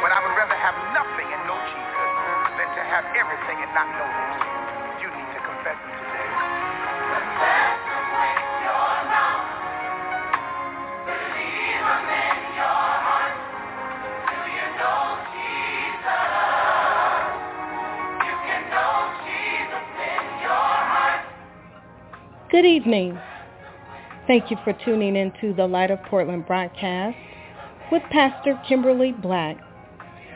but I would rather have nothing and know Jesus than to have everything and not know him. You need to confess him today. Good evening. Thank you for tuning into the Light of Portland broadcast with Pastor Kimberly Black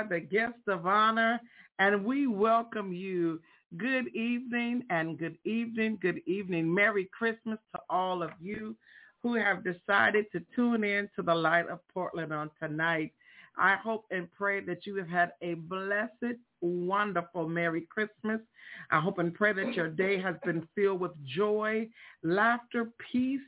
Are the guest of honor, and we welcome you. Good evening and good evening, good evening. Merry Christmas to all of you who have decided to tune in to the Light of Portland on tonight. I hope and pray that you have had a blessed, wonderful Merry Christmas. I hope and pray that your day has been filled with joy, laughter, peace,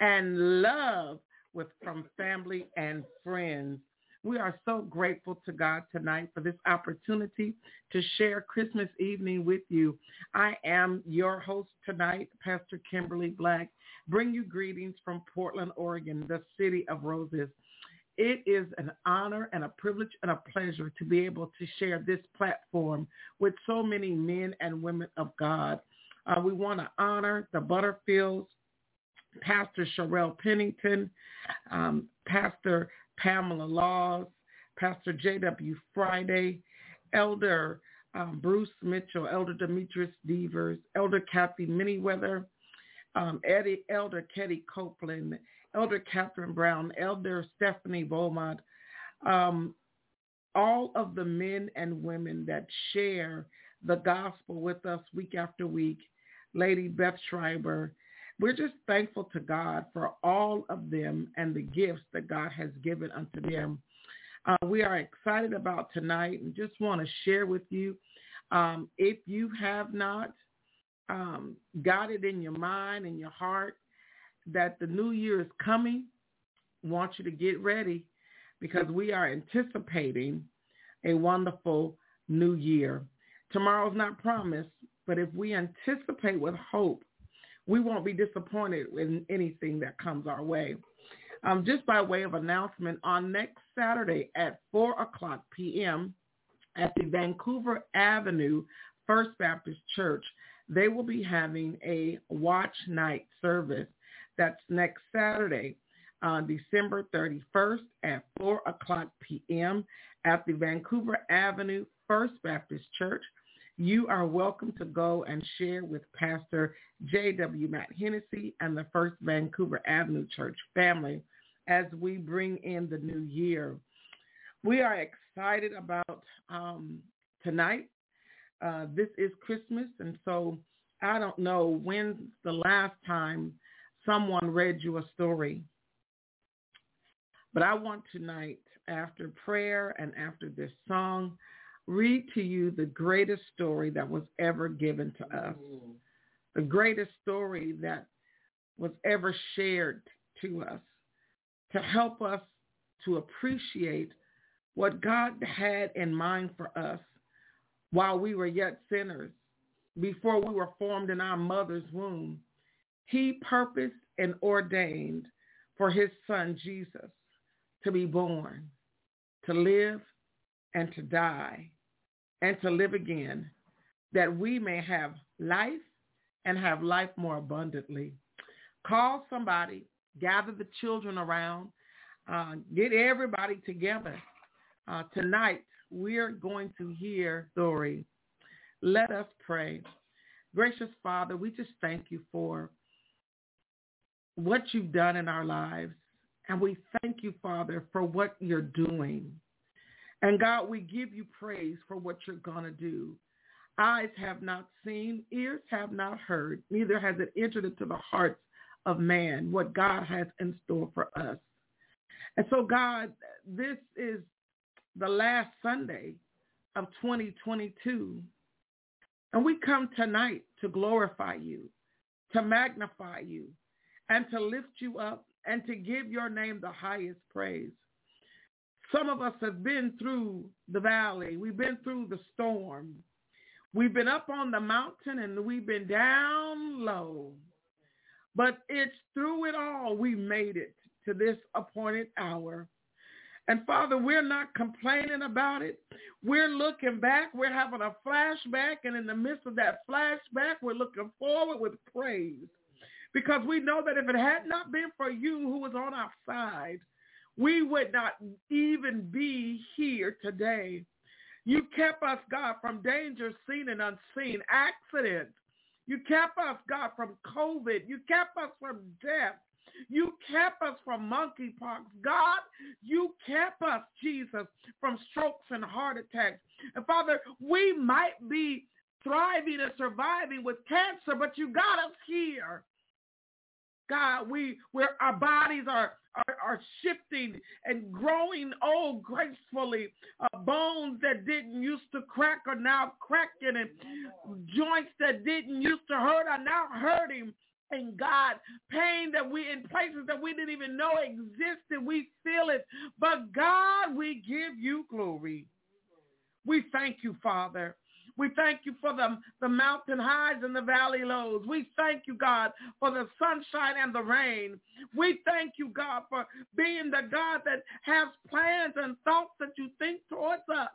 and love with from family and friends. We are so grateful to God tonight for this opportunity to share Christmas evening with you. I am your host tonight, Pastor Kimberly Black. Bring you greetings from Portland, Oregon, the city of roses. It is an honor and a privilege and a pleasure to be able to share this platform with so many men and women of God. Uh, we want to honor the Butterfields, Pastor Sherelle Pennington, um, Pastor Pamela Laws, Pastor J.W. Friday, Elder um, Bruce Mitchell, Elder Demetrius Devers, Elder Kathy Miniweather, um, Eddie, Elder Ketty Copeland, Elder Catherine Brown, Elder Stephanie Beaumont, um, all of the men and women that share the gospel with us week after week, Lady Beth Schreiber, we're just thankful to God for all of them and the gifts that God has given unto them. Uh, we are excited about tonight and just want to share with you. Um, if you have not um, got it in your mind and your heart that the new year is coming, want you to get ready because we are anticipating a wonderful new year. Tomorrow's not promised, but if we anticipate with hope we won't be disappointed in anything that comes our way. Um, just by way of announcement, on next Saturday at 4 o'clock p.m. at the Vancouver Avenue First Baptist Church, they will be having a watch night service. That's next Saturday, uh, December 31st at 4 o'clock p.m. at the Vancouver Avenue First Baptist Church you are welcome to go and share with Pastor J.W. Matt Hennessy and the First Vancouver Avenue Church family as we bring in the new year. We are excited about um, tonight. Uh, this is Christmas, and so I don't know when's the last time someone read you a story. But I want tonight, after prayer and after this song, read to you the greatest story that was ever given to us, mm-hmm. the greatest story that was ever shared to us to help us to appreciate what God had in mind for us while we were yet sinners, before we were formed in our mother's womb. He purposed and ordained for his son Jesus to be born, to live, and to die and to live again, that we may have life and have life more abundantly. Call somebody, gather the children around, uh, get everybody together. Uh, tonight, we're going to hear story. Let us pray. Gracious Father, we just thank you for what you've done in our lives. And we thank you, Father, for what you're doing. And God, we give you praise for what you're going to do. Eyes have not seen, ears have not heard, neither has it entered into the hearts of man what God has in store for us. And so, God, this is the last Sunday of 2022. And we come tonight to glorify you, to magnify you, and to lift you up and to give your name the highest praise. Some of us have been through the valley. We've been through the storm. We've been up on the mountain and we've been down low. But it's through it all we made it to this appointed hour. And Father, we're not complaining about it. We're looking back. We're having a flashback. And in the midst of that flashback, we're looking forward with praise. Because we know that if it had not been for you who was on our side, we would not even be here today. You kept us, God, from danger seen and unseen, accidents. You kept us, God, from COVID. You kept us from death. You kept us from monkeypox. God, you kept us, Jesus, from strokes and heart attacks. And Father, we might be thriving and surviving with cancer, but you got us here. God, we where our bodies are are, are shifting and growing old gracefully. Uh, bones that didn't used to crack are now cracking, and joints that didn't used to hurt are now hurting. And God, pain that we in places that we didn't even know existed, we feel it. But God, we give you glory. We thank you, Father. We thank you for the, the mountain highs and the valley lows. We thank you, God, for the sunshine and the rain. We thank you, God, for being the God that has plans and thoughts that you think towards us.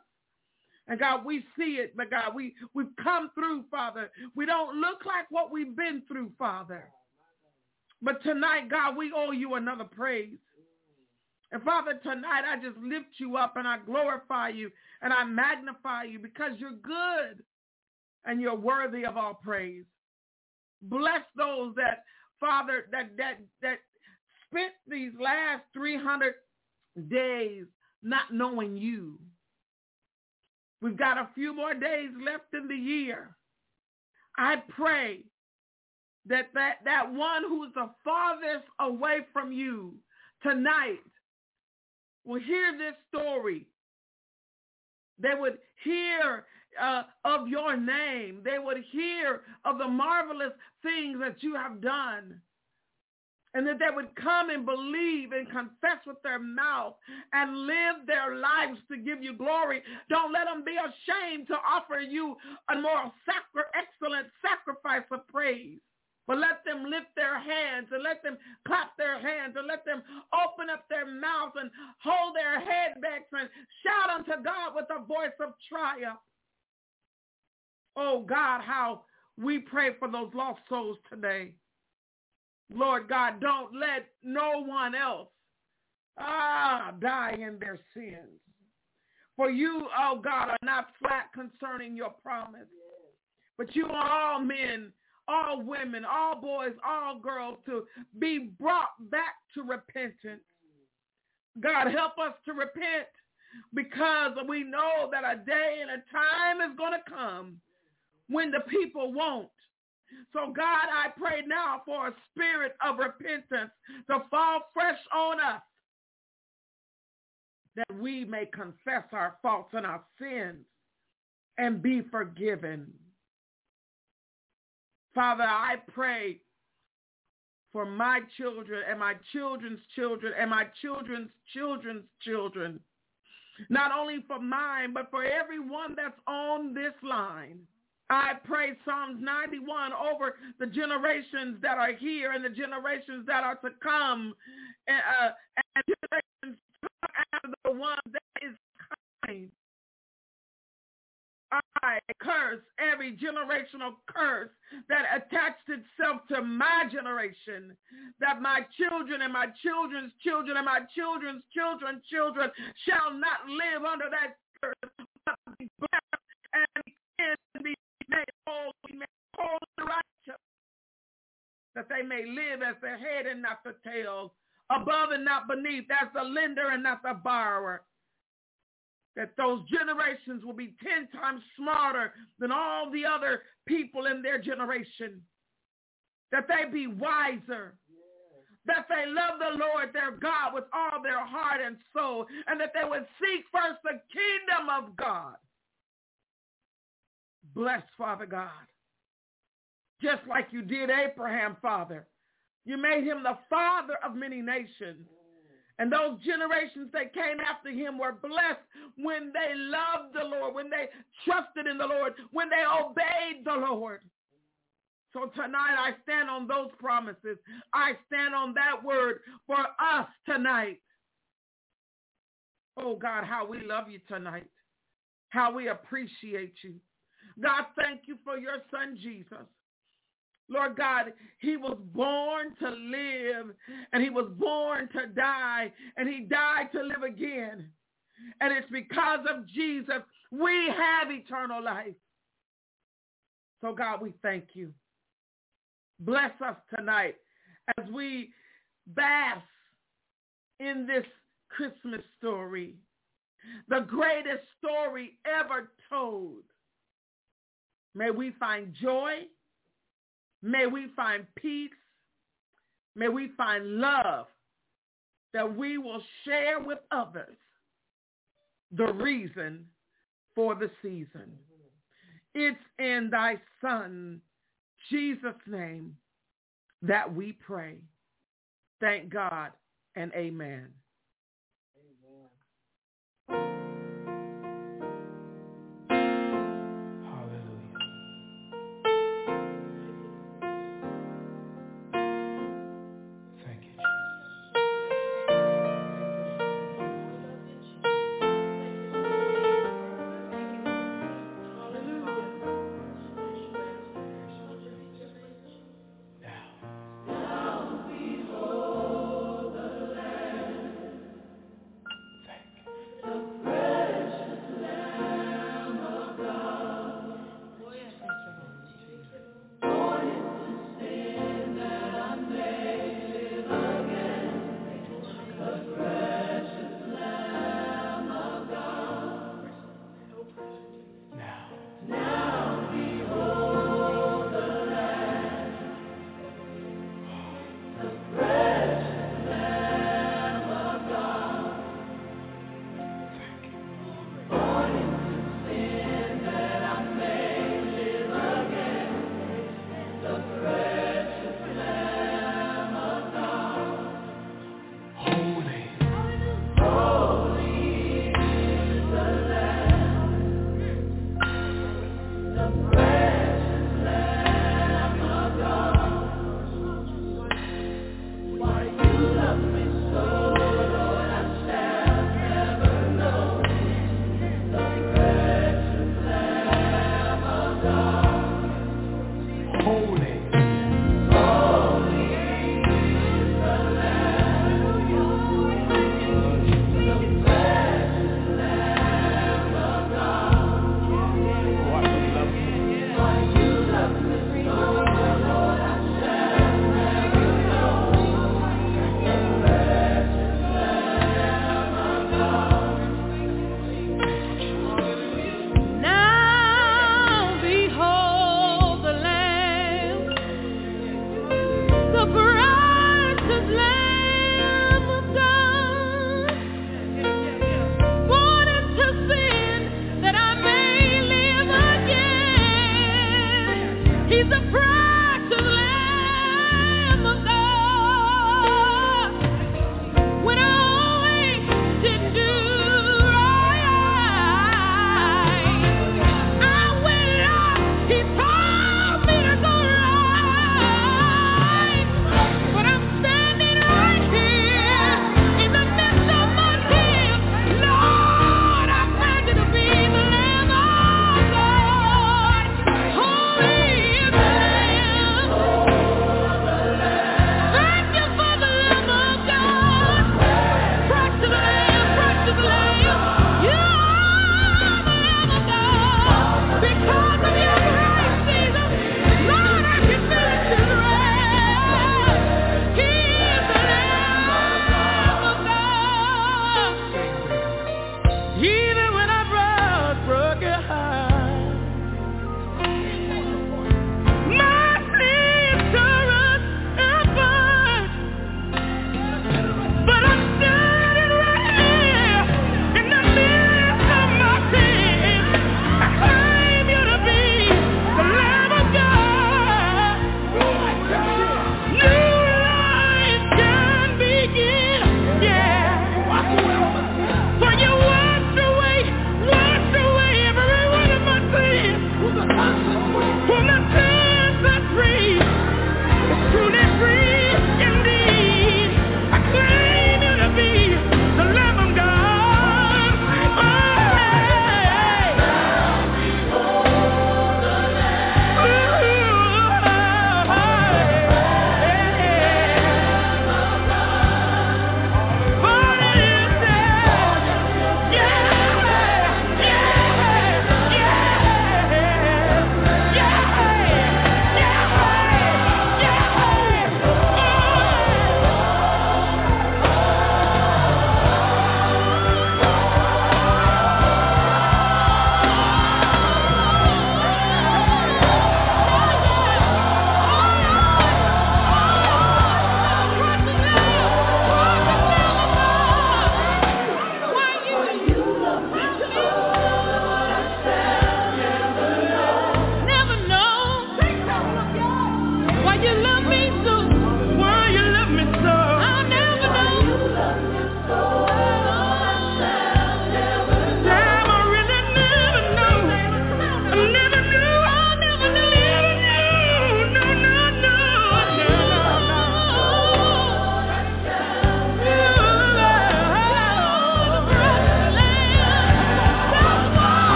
And God, we see it, but God, we, we've come through, Father. We don't look like what we've been through, Father. But tonight, God, we owe you another praise. And Father, tonight I just lift you up and I glorify you and I magnify you because you're good and you're worthy of all praise. Bless those that, Father, that that that spent these last 300 days not knowing you. We've got a few more days left in the year. I pray that that, that one who's the farthest away from you tonight will hear this story. They would hear uh, of your name. They would hear of the marvelous things that you have done. And that they would come and believe and confess with their mouth and live their lives to give you glory. Don't let them be ashamed to offer you a more sacri- excellent sacrifice of praise. But let them lift their hands and let them clap their hands and let them open up their mouths and hold their head back and shout unto God with a voice of triumph. Oh God, how we pray for those lost souls today. Lord God, don't let no one else ah die in their sins. For you, oh God, are not flat concerning your promise. But you are all men all women, all boys, all girls to be brought back to repentance. God, help us to repent because we know that a day and a time is going to come when the people won't. So God, I pray now for a spirit of repentance to fall fresh on us that we may confess our faults and our sins and be forgiven. Father, I pray for my children and my children's children and my children's children's children. Not only for mine, but for everyone that's on this line. I pray Psalms 91 over the generations that are here and the generations that are to come, uh, and generations after the one that is coming. I curse every generational curse that attached itself to my generation, that my children and my children's children and my children's children's children shall not live under that curse, but be blessed and be made holy, made righteous, that they may live as the head and not the tail, above and not beneath, as the lender and not the borrower that those generations will be 10 times smarter than all the other people in their generation. That they be wiser. That they love the Lord their God with all their heart and soul. And that they would seek first the kingdom of God. Bless Father God. Just like you did Abraham, Father. You made him the father of many nations. And those generations that came after him were blessed when they loved the Lord, when they trusted in the Lord, when they obeyed the Lord. So tonight I stand on those promises. I stand on that word for us tonight. Oh God, how we love you tonight. How we appreciate you. God, thank you for your son Jesus. Lord God, he was born to live and he was born to die and he died to live again. And it's because of Jesus we have eternal life. So God, we thank you. Bless us tonight as we bask in this Christmas story, the greatest story ever told. May we find joy. May we find peace. May we find love that we will share with others the reason for the season. It's in thy son, Jesus' name, that we pray. Thank God and amen.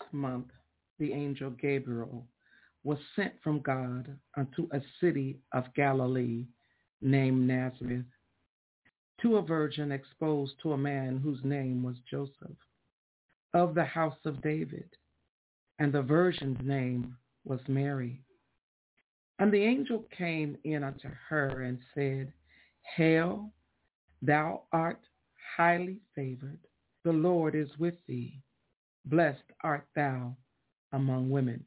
Sixth month, the angel Gabriel was sent from God unto a city of Galilee named Nazareth to a virgin exposed to a man whose name was Joseph of the house of David. And the virgin's name was Mary. And the angel came in unto her and said, Hail, thou art highly favored. The Lord is with thee. Blessed art thou among women.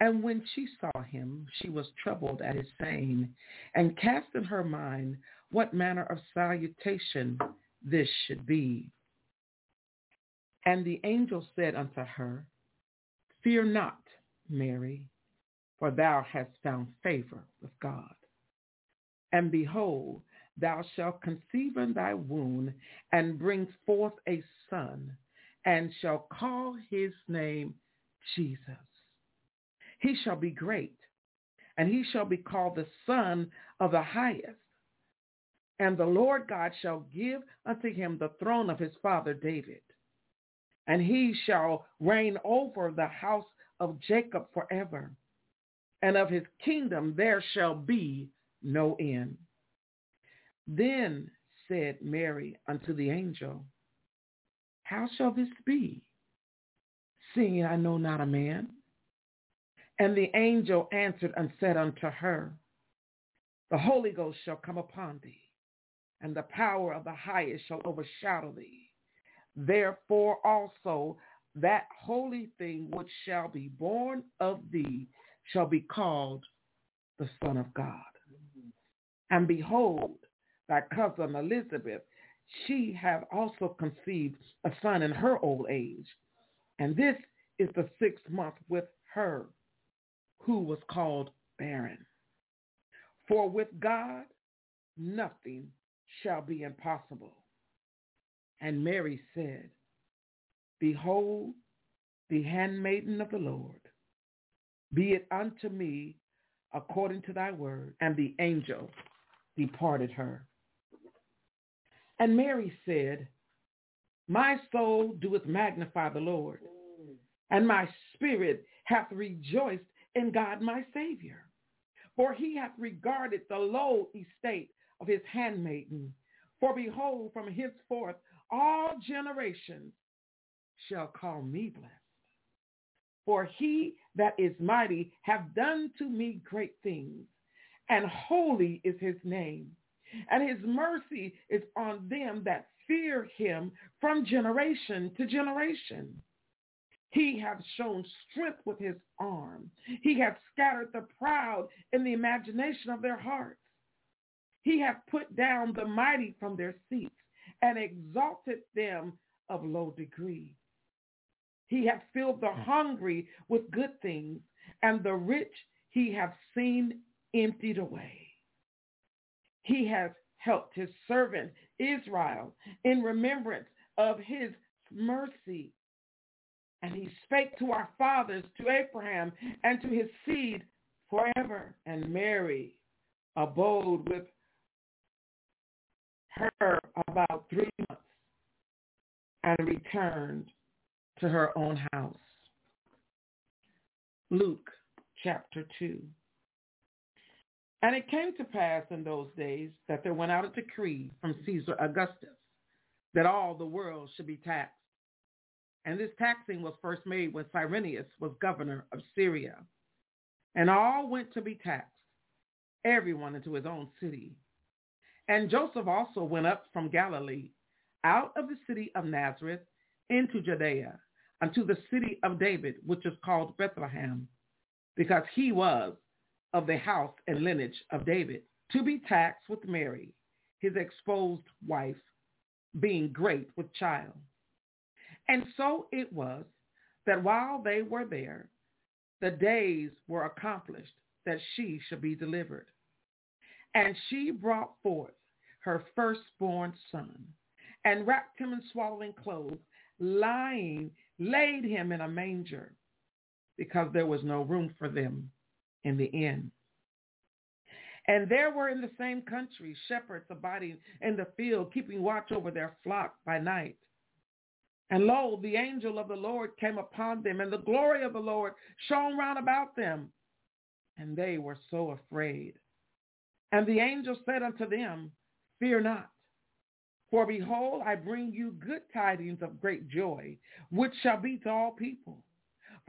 And when she saw him, she was troubled at his saying, and cast in her mind what manner of salutation this should be. And the angel said unto her, Fear not, Mary, for thou hast found favor with God. And behold, thou shalt conceive in thy womb and bring forth a son, and shall call his name Jesus. He shall be great, and he shall be called the Son of the Highest. And the Lord God shall give unto him the throne of his father David. And he shall reign over the house of Jacob forever. And of his kingdom there shall be no end. Then said Mary unto the angel, How shall this be, seeing I know not a man? And the angel answered and said unto her, The Holy Ghost shall come upon thee, and the power of the highest shall overshadow thee. Therefore also that holy thing which shall be born of thee shall be called the Son of God. And behold, thy cousin Elizabeth, she hath also conceived a son in her old age. And this is the sixth month with her, who was called barren. For with God nothing shall be impossible. And Mary said, Behold, the handmaiden of the Lord, be it unto me according to thy word. And the angel departed her. And Mary said, My soul doeth magnify the Lord, and my spirit hath rejoiced in God my Savior. For he hath regarded the low estate of his handmaiden. For behold, from henceforth all generations shall call me blessed. For he that is mighty hath done to me great things, and holy is his name and his mercy is on them that fear him from generation to generation. He hath shown strength with his arm. He hath scattered the proud in the imagination of their hearts. He hath put down the mighty from their seats and exalted them of low degree. He hath filled the hmm. hungry with good things, and the rich he hath seen emptied away he has helped his servant Israel in remembrance of his mercy. And he spake to our fathers, to Abraham, and to his seed forever. And Mary abode with her about three months and returned to her own house. Luke chapter 2. And it came to pass in those days that there went out a decree from Caesar Augustus that all the world should be taxed. And this taxing was first made when Cyrenius was governor of Syria. And all went to be taxed, everyone into his own city. And Joseph also went up from Galilee, out of the city of Nazareth, into Judea, unto the city of David, which is called Bethlehem, because he was of the house and lineage of David, to be taxed with Mary, his exposed wife, being great with child. And so it was that while they were there, the days were accomplished that she should be delivered. And she brought forth her firstborn son and wrapped him in swaddling clothes, lying, laid him in a manger because there was no room for them in the inn. And there were in the same country shepherds abiding in the field, keeping watch over their flock by night. And lo, the angel of the Lord came upon them, and the glory of the Lord shone round about them. And they were so afraid. And the angel said unto them, Fear not, for behold, I bring you good tidings of great joy, which shall be to all people.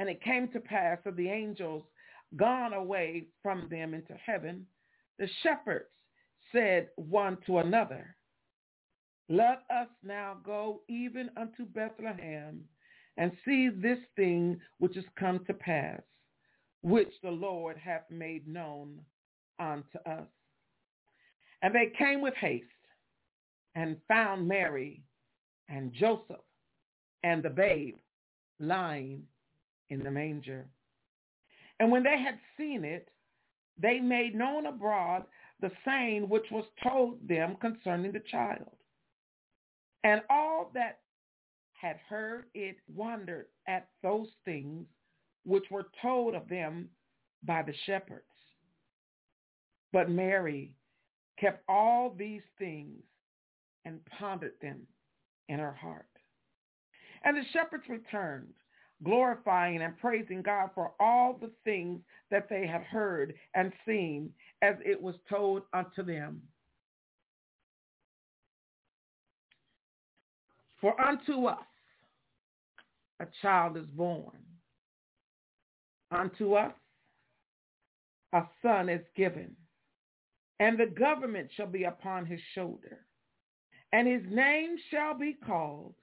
And it came to pass that the angels gone away from them into heaven, the shepherds said one to another, let us now go even unto Bethlehem and see this thing which is come to pass, which the Lord hath made known unto us. And they came with haste and found Mary and Joseph and the babe lying in the manger. And when they had seen it, they made known abroad the saying which was told them concerning the child. And all that had heard it wondered at those things which were told of them by the shepherds. But Mary kept all these things and pondered them in her heart. And the shepherds returned, glorifying and praising God for all the things that they had heard and seen as it was told unto them. For unto us a child is born. Unto us a son is given, and the government shall be upon his shoulder. And his name shall be called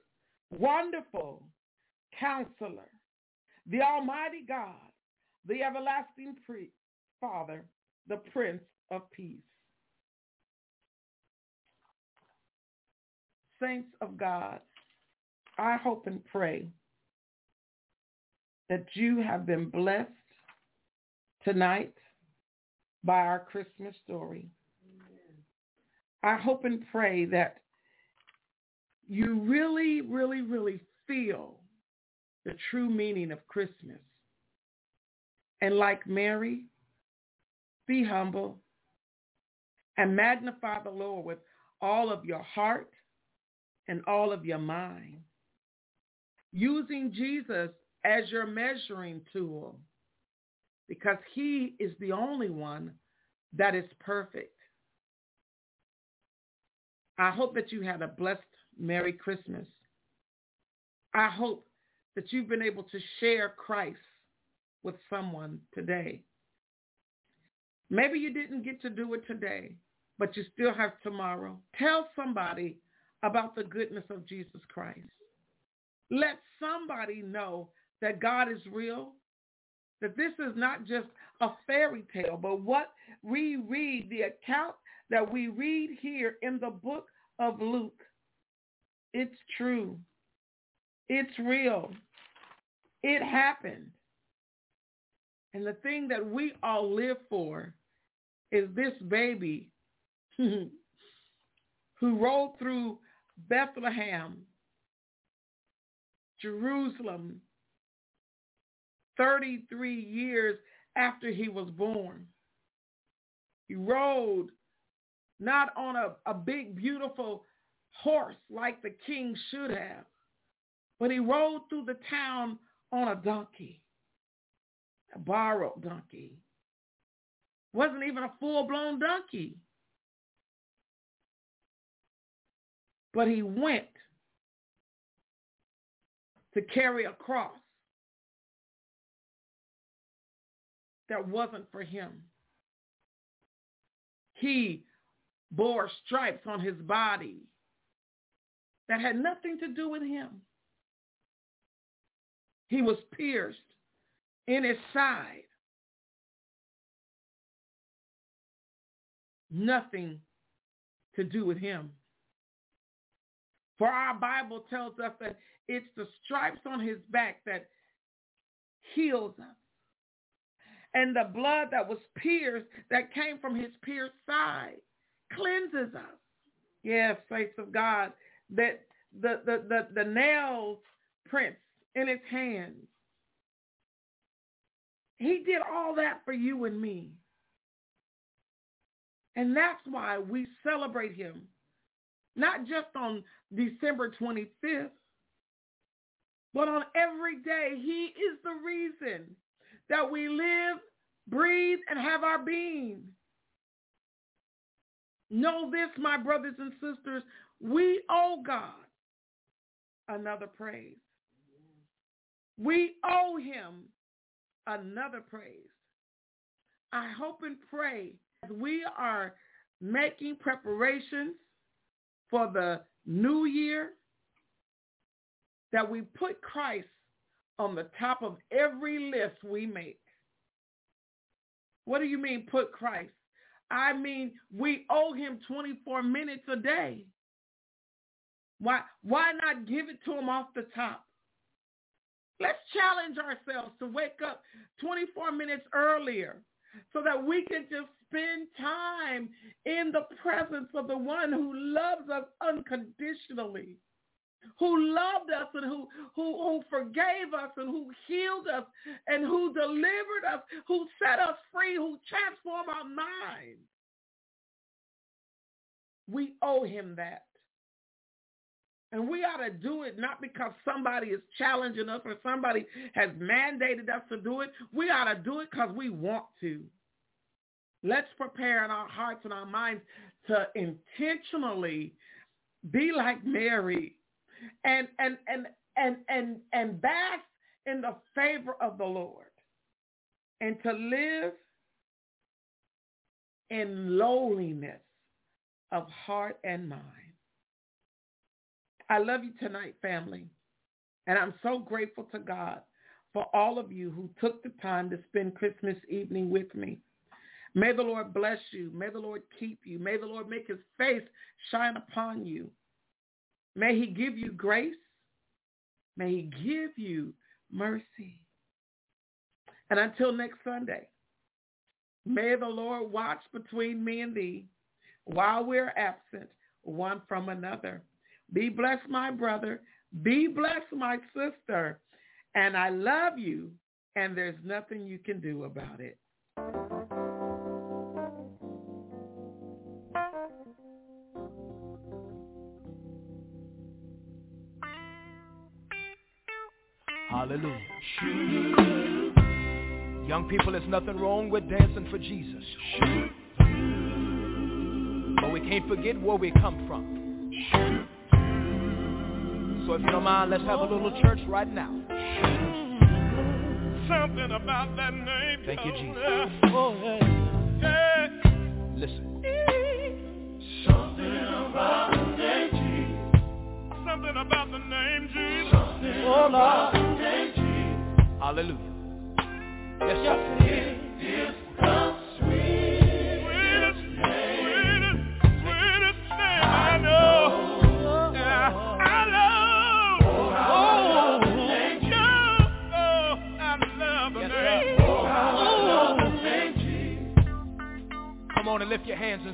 Wonderful Counselor, the Almighty God, the Everlasting Father, the Prince of Peace. Saints of God, I hope and pray that you have been blessed tonight by our Christmas story. I hope and pray that you really, really, really feel the true meaning of Christmas. And like Mary, be humble and magnify the Lord with all of your heart and all of your mind using Jesus as your measuring tool because he is the only one that is perfect. I hope that you had a blessed Merry Christmas. I hope that you've been able to share Christ with someone today. Maybe you didn't get to do it today, but you still have tomorrow. Tell somebody about the goodness of Jesus Christ. Let somebody know that God is real, that this is not just a fairy tale, but what we read, the account that we read here in the book of Luke, it's true. It's real. It happened. And the thing that we all live for is this baby who rolled through Bethlehem Jerusalem 33 years after he was born. He rode not on a, a big, beautiful horse like the king should have, But he rode through the town on a donkey, a borrowed donkey. Wasn't even a full-blown donkey. But he went to carry a cross that wasn't for him. He bore stripes on his body that had nothing to do with him. He was pierced in his side. Nothing to do with him. For our Bible tells us that it's the stripes on his back that heals us. And the blood that was pierced, that came from his pierced side, cleanses us. Yes, face of God, that the, the, the, the nails prints in his hands. He did all that for you and me. And that's why we celebrate him, not just on December 25th, but on every day. He is the reason that we live, breathe, and have our being. Know this, my brothers and sisters, we owe God another praise. We owe him another praise. I hope and pray as we are making preparations for the new year that we put Christ on the top of every list we make. What do you mean put Christ? I mean, we owe him 24 minutes a day. Why, why not give it to him off the top? Let's challenge ourselves to wake up 24 minutes earlier so that we can just spend time in the presence of the one who loves us unconditionally, who loved us and who, who, who forgave us and who healed us and who delivered us, who set us free, who transformed our minds. We owe him that. And we ought to do it not because somebody is challenging us or somebody has mandated us to do it. We ought to do it because we want to. Let's prepare in our hearts and our minds to intentionally be like Mary and and and and and and bask in the favor of the Lord and to live in lowliness of heart and mind. I love you tonight, family. And I'm so grateful to God for all of you who took the time to spend Christmas evening with me. May the Lord bless you. May the Lord keep you. May the Lord make his face shine upon you. May he give you grace. May he give you mercy. And until next Sunday, may the Lord watch between me and thee while we're absent one from another. Be blessed, my brother. Be blessed, my sister. And I love you, and there's nothing you can do about it. Hallelujah. Young people, there's nothing wrong with dancing for Jesus. But we can't forget where we come from. So if you don't mind, let's have a little church right now. Something about that name. Thank you, Jesus. Oh, yeah. Listen. Something about the name Jesus. Something about the name Jesus. Something oh, about the name Jesus. Hallelujah. Yes, yes.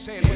Lift